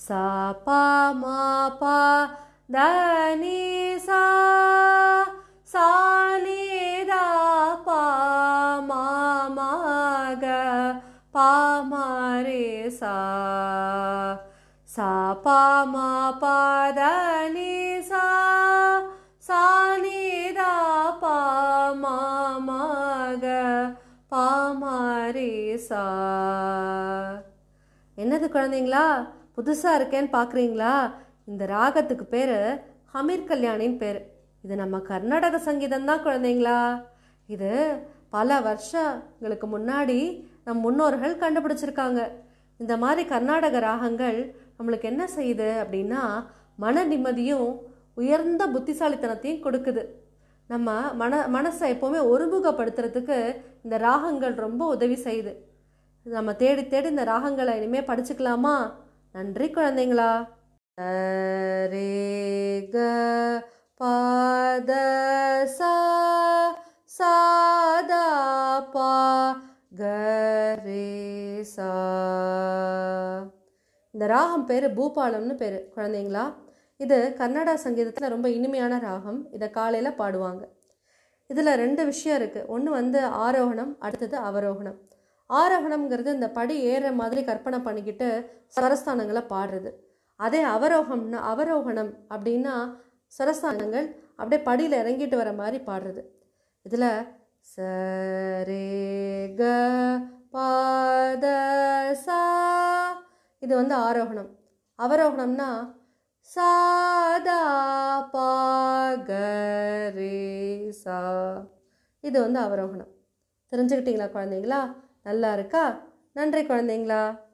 சா பா மா பா தனி சா சா பா மா மா பா சா சா பா மா பா தனி சா சா தா பா மா பாமாரி பா சா என்னது குழந்தைங்களா? புதுசாக இருக்கேன்னு பார்க்குறீங்களா இந்த ராகத்துக்கு பேர் ஹமீர் கல்யாணின்னு பேர். இது நம்ம கர்நாடக சங்கீதம் தான் குழந்தைங்களா? இது பல வருஷங்களுக்கு முன்னாடி நம் முன்னோர்கள் கண்டுபிடிச்சிருக்காங்க. இந்த மாதிரி கர்நாடக ராகங்கள் நம்மளுக்கு என்ன செய்யுது அப்படின்னா மன நிம்மதியும் உயர்ந்த புத்திசாலித்தனத்தையும் கொடுக்குது. நம்ம மன மனசை எப்போவுமே ஒருமுகப்படுத்துறதுக்கு இந்த ராகங்கள் ரொம்ப உதவி செய்யுது. நம்ம தேடி தேடி இந்த ராகங்களை இனிமேல் படிச்சுக்கலாமா? நன்றி குழந்தைங்களா. ரே க பாத சா சாதா பா க ரே சா. இந்த ராகம் பேர் பூபாலம்னு பேர் குழந்தைங்களா. இது கர்நாடக சங்கீதத்தில் ரொம்ப இனிமையான ராகம். இதை காலையில் பாடுவாங்க. இதில் ரெண்டு விஷயம் இருக்குது ஒன்று வந்து ஆரோகணம் அடுத்தது அவரோகணம். ஆரோகணம்ங்கிறது இந்த படி ஏறுற மாதிரி கற்பனை பண்ணிக்கிட்டு சரஸ்தானங்களை பாடுறது. அதே அவரோகம்னா அவரோகணம் அப்படின்னா சரஸ்தானங்கள் அப்படியே படியில் இறங்கிட்டு வர மாதிரி பாடுறது. இதில் சரே க பாத சா இது வந்து ஆரோகணம். அவரோகணம்னா சாதா பாகரே சா இது வந்து அவரோகணம். தெரிஞ்சுக்கிட்டீங்களா குழந்தைங்களா? நல்லா இருக்கா? நன்றி குழந்தைங்களா.